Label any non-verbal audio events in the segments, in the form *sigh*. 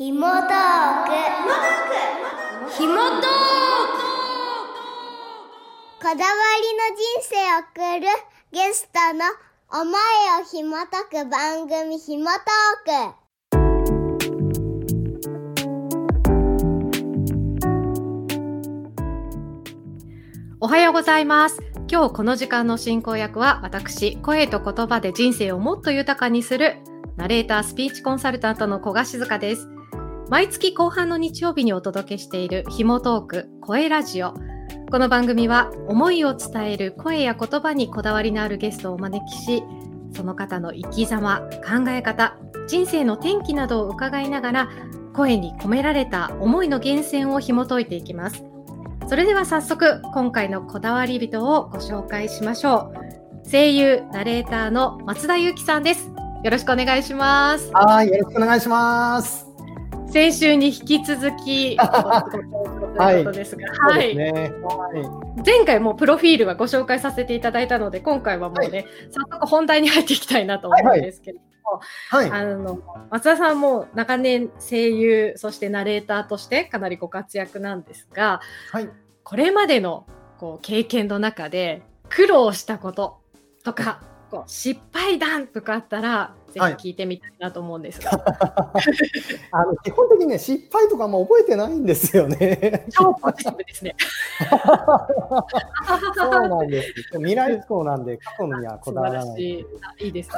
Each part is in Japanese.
ひもトークひもトークこだわりの人生を送るゲストの思いをひもとく番組ひもトークおはようございます。今日この時間の進行役は私、声と言葉で人生をもっと豊かにするナレータースピーチコンサルタントの古賀静香です。毎月後半の日曜日にお届けしているひもトーク声ラジオ。この番組は思いを伝える声や言葉にこだわりのあるゲストをお招きし、その方の生き様、考え方、人生の転機などを伺いながら声に込められた思いの源泉を紐解いていきます。それでは早速今回のこだわり人をご紹介しましょう声優ナレーターの松田裕樹さんですよろしくお願いしますはい、よろしくお願いします。先週に引き続き *laughs* ということですが、はい、ね。は前回もプロフィールはご紹介させていただいたので今回はもうね、早速本題に入っていきたいなと思うんですけど、い。はい。あの松田さんも長年声優そしてナレーターとしてかなりご活躍なんですがはい。これまでのこう経験の中で苦労したこととかこう失敗談とかあったらぜひはい聞いてみたいなと思うんですが、*laughs* あの基本的にね、失敗とかも覚えてないんですよね。超ポジティブですね。そうなんです。未来志向なんで、過去にはこ素だわらない。晴らしい。あいいですね。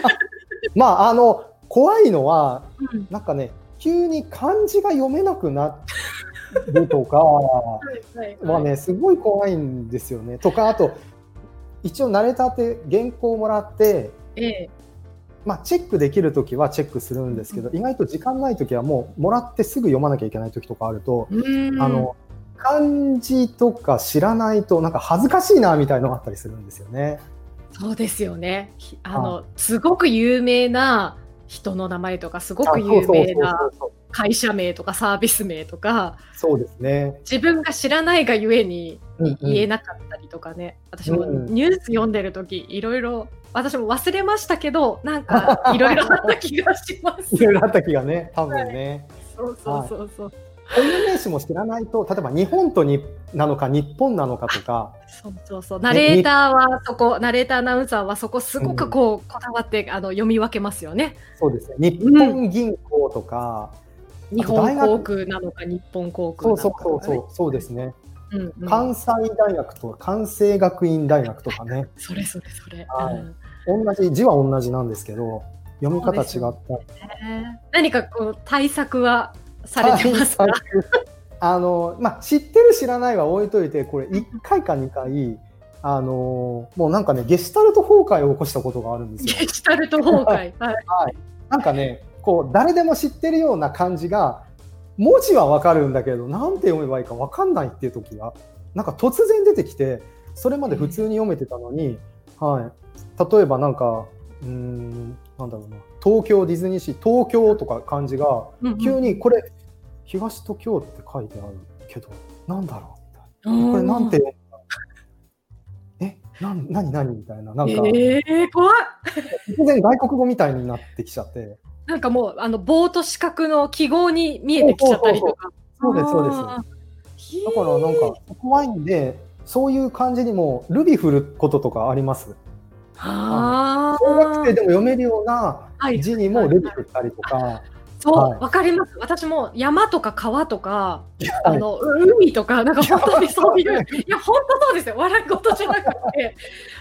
*laughs* まあ、あの、怖いのは、うんなんかね、急に漢字が読めなくなるとかはいはいはね、すごい怖いんですよね。とか、あと、一応、ナレーターって原稿をもらって、ええまあ、チェックできるときはチェックするんですけど、意外と時間ないときはもうもらってすぐ読まなきゃいけないときとかあると、うんあの漢字とか知らないとなんか恥ずかしいなみたいのがあったりするんですよね。そうですよね。ひあのすごく有名な人の名前とかすごく有名な会社名とかサービス名とかそうですね。自分が知らないがゆえにうんうん言えなかったりとかね、私もうんニュース読んでる時いろいろ私も忘れましたけどなんか *laughs* いろいろあった気がします。いろいろあった気がね、多分ね。そうそうそうそう。固有名詞も知らないと、例えば日本とになのか日本なのかとか、そうそうそうナレーターはそこナレーターアナウンサーはそこすごくこうこだわってあの読み分けますよね。そうですね。日本銀行とか、日本航空なのか日本航空そうなのかね。そうそうそう、そうですね。うんうん。関西大学とか関西学院大学とかね。それそれそれ。はい。うん。同じ字は同じなんですけど読み方違った。ね。何かこう対策はされてますか？*laughs* あのまあ知ってる知らないは置いといてこれ1回か2回あのもうなんかねゲシュタルト崩壊を起こしたことがあるんですよ。ゲシュタルト崩壊。*laughs* はい。なんかねこう誰でも知ってるような漢字が文字はわかるんだけどなんて読めばいいかわかんないっていう時がなんか突然出てきてそれまで普通に読めてたのに、はい、例えばなんかうーんなんだろうな。東京ディズニーシー東京とか漢字が急にこれ、東と京って書いてあるけどなんだろうみたいな。これなんて読えなん何何みたいな。なんか、ええ怖い。突然外国語みたいになってきちゃってなんかもうあの棒と四角の記号に見えてきちゃったりとか。そうですそうです。だからなんか怖いんでそういう感じにもルビ振ることとかあります。あ小学生でも読めるようなはい。字にもルビ振ったりとか、そう、はい。わかります。私も山とか川とか、あはい。の海とか、なんか本当にそういう、*laughs* い。や、本当そうですよ。笑い事じゃなくて、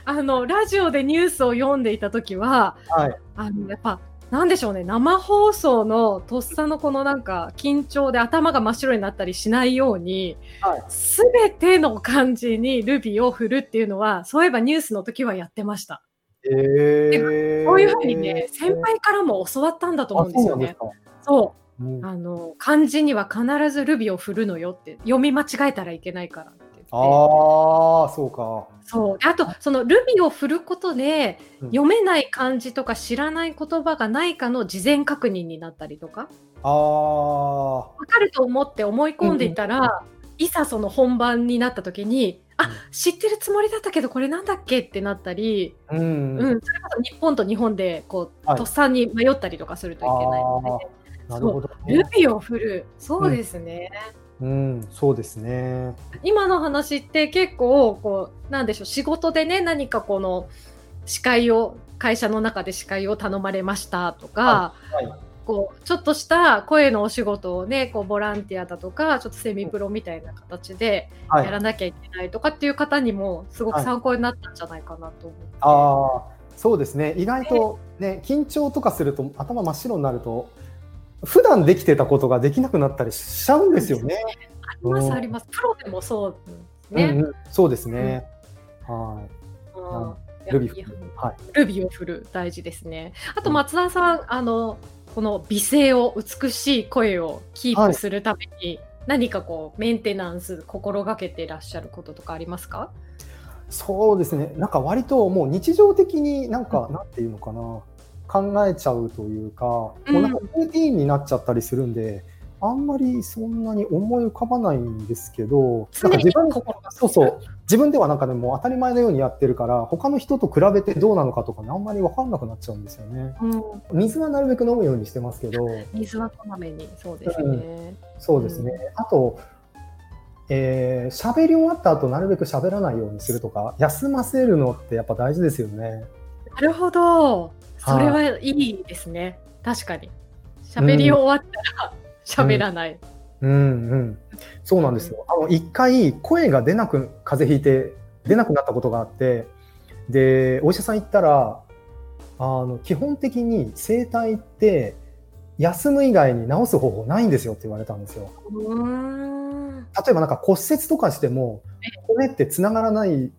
あのラジオでニュースを読んでいたときは、はい。あのやっぱ。なんでしょうね。生放送のとっさのこのなんか緊張で頭が真っ白になったりしないようにはい。すべ、ての漢字にルビを振るっていうのはそういえばニュースの時はやってました。えー、こういうふうにね先輩からも教わったんだと思うんですよね。あそう。あの漢字には必ずルビを振るのよって読み間違えたらいけないからってああそうか、そう。であとそのルビを振ることでうん。読めない漢字とか知らない言葉がないかの事前確認になったりとか。ああわかると思って思い込んでいたら、いざその本番になった時にあ知ってるつもりだったけどこれなんだっけってなったり、うん、うん。それこそ日本と日本でこう、はい。とっさに迷ったりとかするといけないので。なるほど、ルビを振る。そうですね。うん、そうですね。今の話って結構こうなんでしょう仕事でね何かこの司会を会社の中で司会を頼まれましたとか、はい。こうちょっとした声のお仕事をねこうボランティアだとかちょっとセミプロみたいな形ではいやらなきゃいけないとかっていう方にもすごく参考になったんじゃないかなと思って、ああ、そうですね。意外とね、緊張とかすると頭真っ白になると、普段できてたことができなくなったりしちゃうんですよね。ありますうんありますプロでもそうね。うんうん、そうですね。はい。うんルビーはい。ルビーを振る大事ですね。あと松田さん、あのこの美声を美しい声をキープするために、何かこうメンテナンス心がけていらっしゃることとかありますか？そうですね。なんか割ともう日常的になんか、なんていうのかな。考えちゃうというか、もうなんかルーティーンになっちゃったりするんで、あんまりそんなに思い浮かばないんですけど、なんか自分そうそう。自分ではなんかでも当たり前のようにやってるから、他の人と比べてどうなのかとかね、あんまり分かんなくなっちゃうんですよね。うん、水はなるべく飲むようにしてますけど、水はこまめにそうですね。そうですね。あと、えー、喋り終わった後なるべく喋らないようにするとか、休ませるのってやっぱ大事ですよね。なるほど。それはいいですね。確かに。喋り終わったら喋らない。うんうん。そうなんですよ。あの、一回声が出なく、風邪ひいて出なくなったことがあって、で、お医者さん行ったら、あの、基本的に声帯って、休む以外に治す方法ないんですよって言われたんですよ。例えばなんか骨折とかしても、骨って繋がらない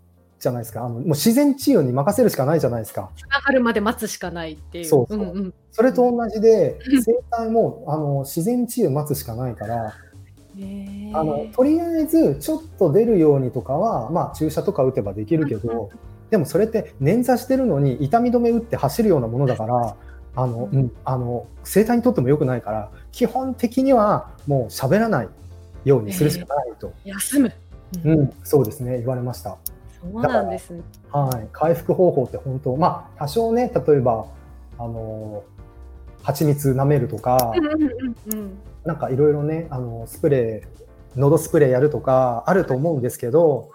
じゃないですか。あの、もう自然治癒に任せるしかないじゃないですか。つながるまで待つしかないっていう。そうそうんんそれと同じでうん、声帯も、あの、自然治癒待つしかないから、あのとりあえずちょっと出るようにとかは、まあ、注射とか打てばできるけうんうんど、でもそれって捻挫してるのに痛み止め打って走るようなものだから、*laughs* あのうん、あの声帯にとっても良くないから基本的にはもう喋らないようにするしかないと、休む。うん、そうですね言われました。そうなんですね。はい、回復方法って本当まあ多少ね例えばあの蜂蜜舐めるとか、うんうんうんうん。なんかいろいろね、あのスプレー、喉スプレーやるとかあると思うんですけど、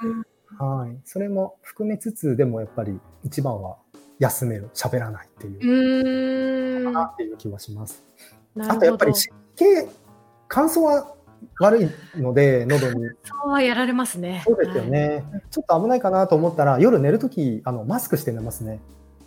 はい、それも含めつつ、でもやっぱり一番は休める、喋らないっていう。かなっていう気はします。なるほどあとやっぱり。湿気、乾燥は悪いので、喉に。そうはやられますね。そうですよね。ちょっと危ないかなと思ったら、夜寝るとき、あのマスクして寝ますね。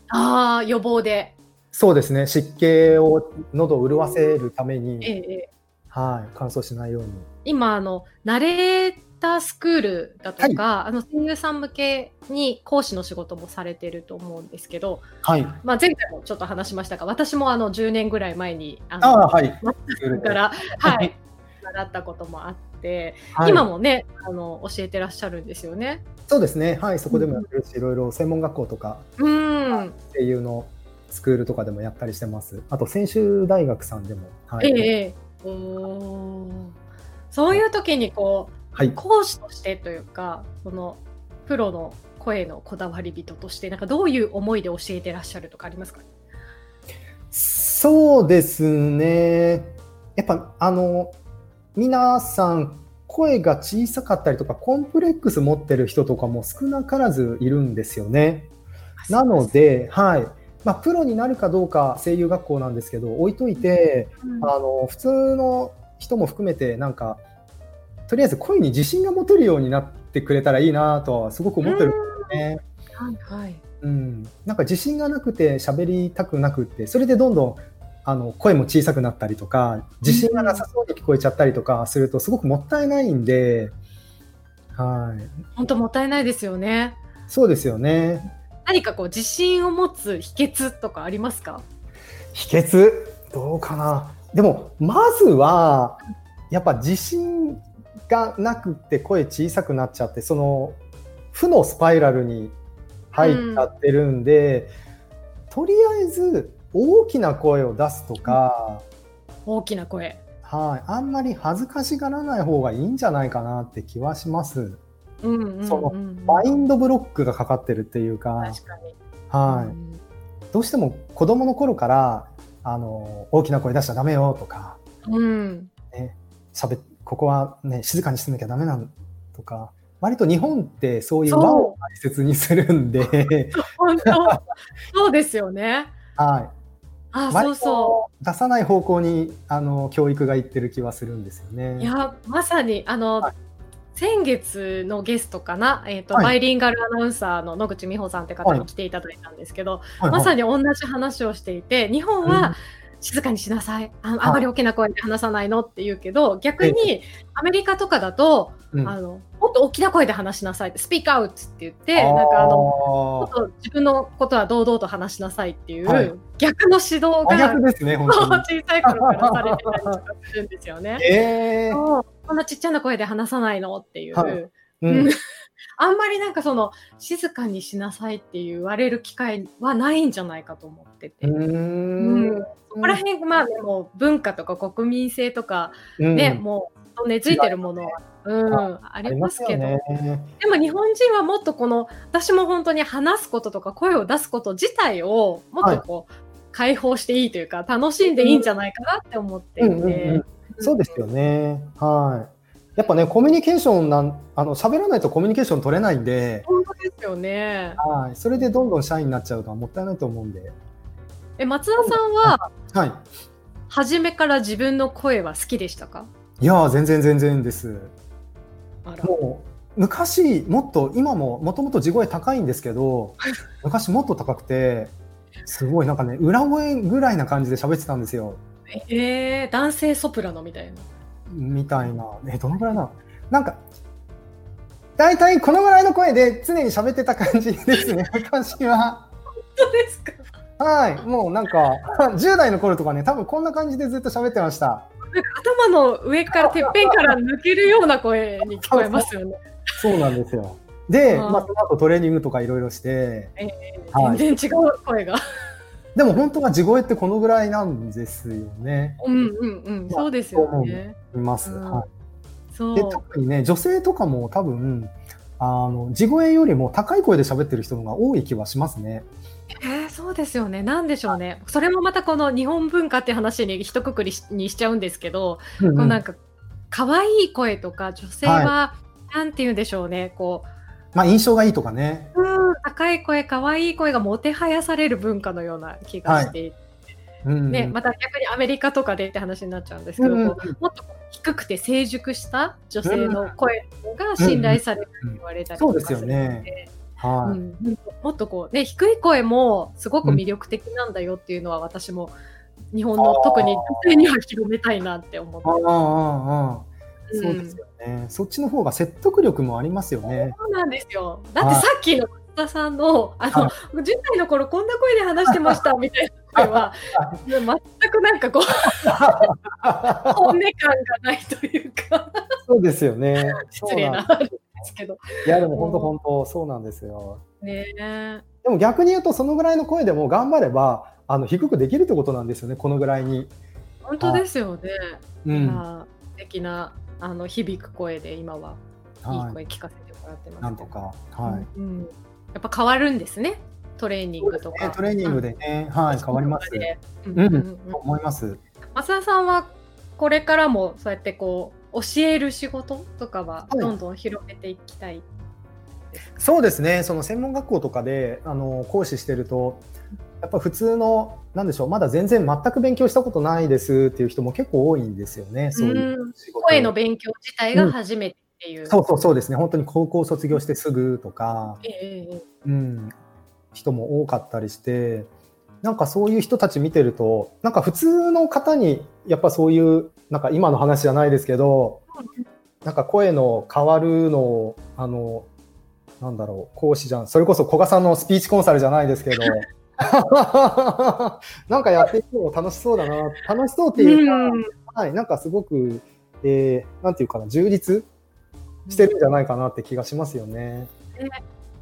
ああ、予防で。そうですね、湿気を喉を潤わせるためえに、えええはい、乾燥しないように。今あのナレータースクールだとか、あの声優さん向けに講師の仕事もされてると思うんですけど、はい。まあ、前回もちょっと話しましたが私もあの10年ぐらい前にああのあ、はい。だから、はい、習ったこともあって、はい。今もねあの教えてらっしゃるんですよね。そうですね、はい、そこでもやってるし、いろいろ専門学校とか、うん、声優のスクールとかでもやったりしてます。あと、専修大学さんでも、はい。ええええ。おー。そういう時にこうはい、講師としてというかそのプロの声のこだわり人としてなんかどういう思いで教えてらっしゃるとかありますか？そうですね、やっぱ、あの、皆さん、声が小さかったりとか、コンプレックス持ってる人とかも少なからずいるんですよね。なので、はい。まあ、プロになるかどうか声優学校なんですけど、置いといて、うんあの普通の人も含めてなんかとりあえず声に自信が持てるようになってくれたらいいなとはすごく思ってるんですよね。はいはいうん、なんか自信がなくて喋りたくなくってそれでどんどんあの声も小さくなったりとか自信がなさそうに聞こえちゃったりとかするとすごくもったいないんで、はい、本当もったいないですよね。そうですよね。何かこう自信を持つ秘訣とかありますか？秘訣？どうかなでもまずはやっぱ自信がなくて声小さくなっちゃってその負のスパイラルに入っちゃってるんで、とりあえず大きな声を出すとか、大きな声。はい、あんまり恥ずかしがらない方がいいんじゃないかなって気はします。うんうんうんそのマインドブロックがかかってるっていうか、確かに。はい、うんどうしても子供の頃からあの大きな声出しちゃダメよとかうん。喋っここはね静かにしてなきゃダメなんとか割と日本ってそういう和を大切にするんで。*laughs* そうですよね。はい、あ、そう割そと出さない方向にあの教育がいってる気はするんですよね。う。いや、まさに、あの、はい。先月のゲストかな、えっ、と、はい。バイリンガルアナウンサーの野口美穂さんって方に来ていただいたんですけど、はいまさにに同じ話をしていて、日本うん。は静かにしなさい、あはい。あまり大きな声で話さないのって言うけど、逆にアメリカとかだと、うん。あのもっと大きな声で話しなさいって、スピークアウトって言って、なんかあの、もっと自分のことは堂々と話しなさいっていう、はい。逆の指導真が逆ですね、本当に。小さい頃からされてたりとかするんですよね。*laughs* えーこんなちっちゃな声で話さないのっていう。はい。うんうん *laughs* あんまりなんかその静かにしなさいって言われる機会はないんじゃないかと思ってて。ううん。ん。そこら辺まあでも文化とか国民性とかうん。ね、もう根付いてるものは、うん、あありますけど、よね。でも日本人はもっとこの私も本当に話すこととか声を出すこと自体をもっとこう、解放していいというか楽しんでいいんじゃないかなって思っていて、うんうん。うん。そうですよね。はい。やっぱね、コミュニケーションなん、あの喋らないとコミュニケーション取れないんで、本当ですよね。はい。それでどんどん社員になっちゃうのはもったいないと思うんで。え松田さんははい。初めから自分の声は好きでしたか？いやー、全然全然です。もう昔もっと今ももともと地声高いんですけど *laughs* 昔もっと高くてすごいなんかね裏声ぐらいな感じで喋ってたんですよえー、男性ソプラノみたいな。みたいな。えどのぐらいなの？なんか大体このぐらいの声で常に喋ってた感じですね。*laughs* 昔は。そうですか？はい。もうなんか *laughs* 10代の頃とかね多分こんな感じでずっと喋ってました。頭の上からてっぺんから抜けるような声に聞こえますよね。そうなんですよ。で、うん。まあ、その後トレーニングとかいろいろして。えはい。ー全然違う声が。でも本当は地声ってこのぐらいなんですよねうんうんうん、そうですよね。います、うんはいそうで。特にね女性とかも多分あの地声よりも高い声で喋ってる人の方が多い気はしますね。えー、そうですよね。なんでしょうね。それもまたこの日本文化って話に一括りしにしちゃうんですけど、うんうんこうなんか可愛い声とか女性は、なんて言うんでしょうね。こまあ印象がいいとかね。う、うん、高い声、可愛い声がもてはやされる文化のような気がしていて、うんね、また逆にアメリカとかでって話になっちゃうんですけど、うん。もっと低くて成熟した女性の声が信頼されると言われたりとかするのそうですよで。はい、うん。もっとこうね低い声もすごく魅力的なんだよっていうのは私も日本の特に女性には広めたいなって思って。ああああああうんそうですよね、そっちの方が説得力もありますよね。そうなんですよだってさっきの松田さんのあの、は10代の頃こんな声で話してましたみたいな声は全くなんかこう *laughs* 本音感がないというかそうですよね。失礼なですけどいやでも本当本当そうなんですよ。ねえでも逆に言うとそのぐらいの声でも頑張ればあの低くできるってことなんですよね。このぐらいに。本当ですよね、うん。素敵なあの響く声で今はい。いはい。声聞かせてもらってます、なんとか。はい。うん。うん。やっぱ変わるんですね。トレーニングとか、ねトレーニングでね、はい変わります。でうん。うん。思います。増田さんはこれからもそうやってこう教える仕事とかははい。どんどん広げていきたい、そうですね。その専門学校とかであの講師してると、やっぱ普通のなんでしょう、まだ全然全く勉強したことないですっていう人も結構多いんですよね。そういう仕事。声の勉強自体が初めてっていう。そうそうそうですね。本当に高校卒業してすぐとか、ええええうん、人も多かったりして、なんかそういう人たち見てると、なんか普通の方にやっぱそういうなんか今の話じゃないですけど、なんか声の変わるのをあのなんだろう講師じゃんそれこそ古賀さんのスピーチコンサルじゃないですけど *laughs* なんかやっていくの楽しそうだな。楽しそうっていうか、うん。はい、なんかすごく、えーなんていうかな充実してるんじゃないかなって気がしますよね。ね。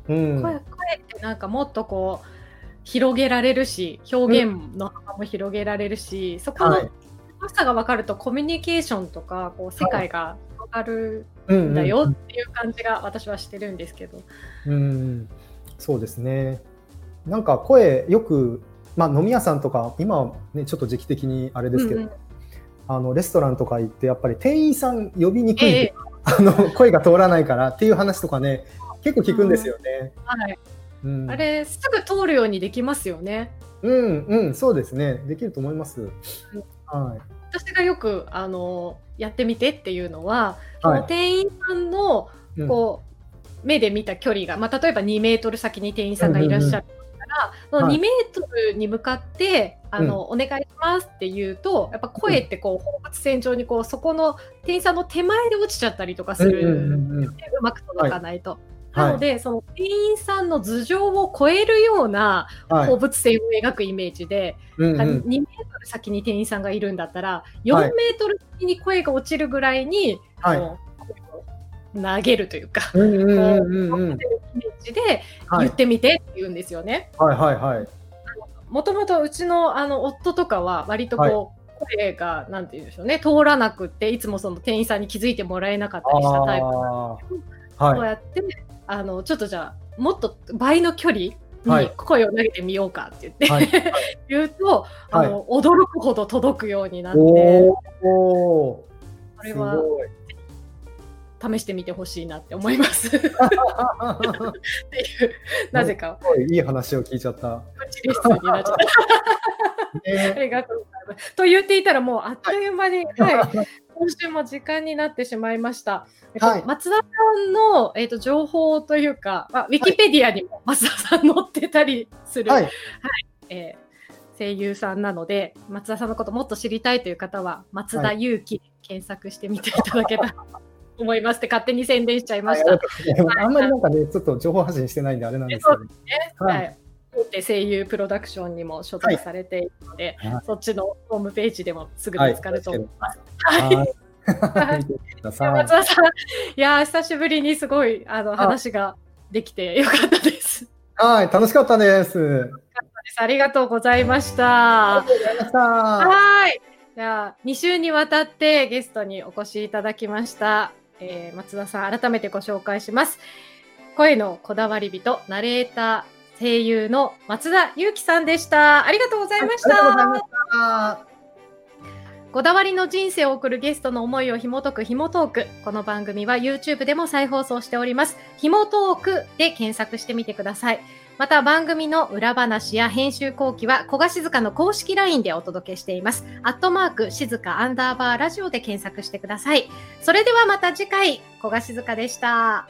うん、声声ってなんかもっとこう広げられるし表現の幅も広げられるし、そこのはい。良さが分かるとコミュニケーションとかこう世界が広がるうんんだよっていう感じが私はしてるんですけど。うん、そうですね。なんか声よく、まあ、飲み屋さんとか今はねちょっと時期的にあれですけど、うんうん。あのレストランとか行ってやっぱり店員さん呼びにくい、ええ。あの声が通らないからっていう話とかね結構聞くんですよね。はい。うん、あれ、すぐ通るようにできますよね。うんうんそうですね。できると思います。はい。私がよく、あの、やってみてっていうのは、はい。その店員さんの、うん。こう、目で見た距離が、まあ、例えば2メートル先に店員さんがいらっしゃるから、そのはい。2メートルに向かって、あの、お願いしますって言うと、やっぱ声ってこう、放物線上にこう、そこの店員さんの手前で落ちちゃったりとかする、うんうんうんうんうまく届かないと。はい。なので、その店員さんの頭上を超えるようなはい。放物線を描くイメージで、うんうん。2メートル先に店員さんがいるんだったら、4メートル先に声が落ちるぐらいに、はい。投げるというか、うんうんうんうんうんこうイメージではい。言ってみてって言うんですよね。はいはいはい。もともとうちのあの夫とかは割とこう、声がなんて言うんでしょうね通らなくっていつもその店員さんに気づいてもらえなかったりしたタイプ。あー。こうはいやって、あのちょっとじゃあもっと倍の距離にはい。声を投げてみようかって言って、はい。*laughs* 言うとあの、驚くほど届くようになって。おおこれは試してみてほしいなって思います。っていう *laughs* なぜか。いいい話を聞いちゃった。あね。りがとうございます。と言っていたらもうあっという間に、*laughs* はい、今週も時間になってしまいました。えっとはい。松田さんの、えっと、情報というか、まあ、ウィキペディアにも松田さん載ってたりする、はい。えー声優さんなので、松田さんのこともっと知りたいという方は、松田祐樹で検索してみていただけたら。と思いますって勝手に宣伝しちゃいました。あんまりなんかね、ちょっと情報発信してないんであれなんですけど。ねははいい大手声優プロダクションにも所属されているので、はいそっちのホームページでもすぐ見つかると思います。はい。はい松。田さん、いやー久しぶりにすごいあの話ができてよかったです。はい、楽しかったです。ありがとうございました。ありがとうございました。はい。じゃあ、2週にわたってゲストにお越しいただきました。えー松田さん、改めてご紹介します。声のこだわり人、ナレーター、声優の松田祐樹さんでした。ありがとうございました。ありがとうございました。こだわりの人生を送るゲストの思いを紐解く紐トーク。この番組は YouTube でも再放送しております。紐トークで検索してみてください。また番組の裏話や編集後期は小賀静香の公式 LINE でお届けしています。アットマーク静香アンダーバーラジオで検索してください。それではまた次回、小賀静香でした。